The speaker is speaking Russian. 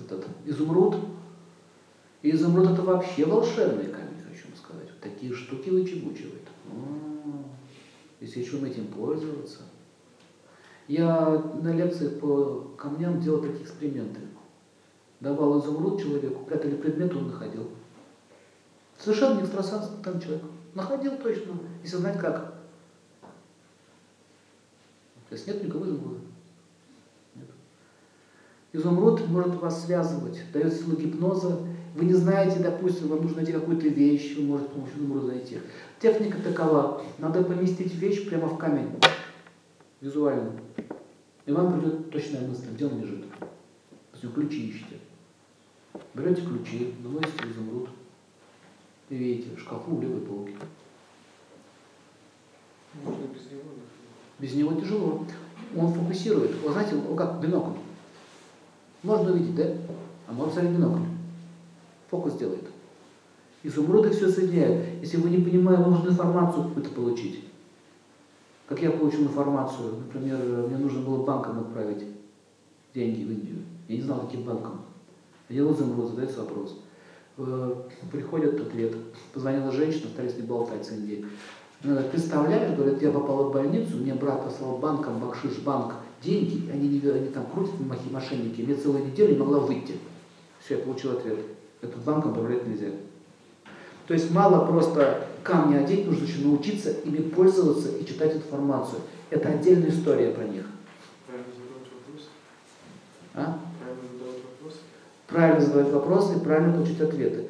этот изумруд. И изумруд это вообще волшебный камень, хочу вам сказать. Вот такие штуки вычебучивает. М-м-м. Если еще уметь им пользоваться. Я на лекциях по камням делал такие эксперименты. Давал изумруд человеку, прятали предмет, он находил. Совершенно не экстрасенс, там человек. Находил точно, если знать как. То есть нет никого изумруда. Изумруд может вас связывать, дает силу гипноза. Вы не знаете, допустим, вам нужно найти какую-то вещь, вы можете с помощью изумруда найти. Техника такова, надо поместить вещь прямо в камень, визуально. И вам придет точная мысль, где он лежит. То ключи ищите. Берете ключи, наносите изумруд и видите в шкафу в левой полке. Можно без него. Без него тяжело. Он фокусирует. Вы знаете, он как бинокль. Можно увидеть, да? А можно посмотреть бинокль. Фокус делает. Изумруды все соединяют. Если вы не понимаете, вам нужно информацию какую-то получить. Как я получил информацию, например, мне нужно было банком отправить деньги в Индию. Я не знал, каким банком. Я изумруд, задается вопрос. Э, приходит ответ. Позвонила женщина, стали с ней болтать с Индией. Представляешь, говорит, я попала в больницу, мне брат послал банком, Бакшиш банк, деньги, они, не, они там крутят мошенники, мне целую неделю не могла выйти. Все, я получил ответ. Этот банком управлять нельзя. То есть мало просто камни одеть, нужно еще научиться ими пользоваться и читать информацию. Это отдельная история про них. Правильно задавать вопросы. А? Правильно задавать вопросы. Правильно задавать вопросы и правильно получить ответы.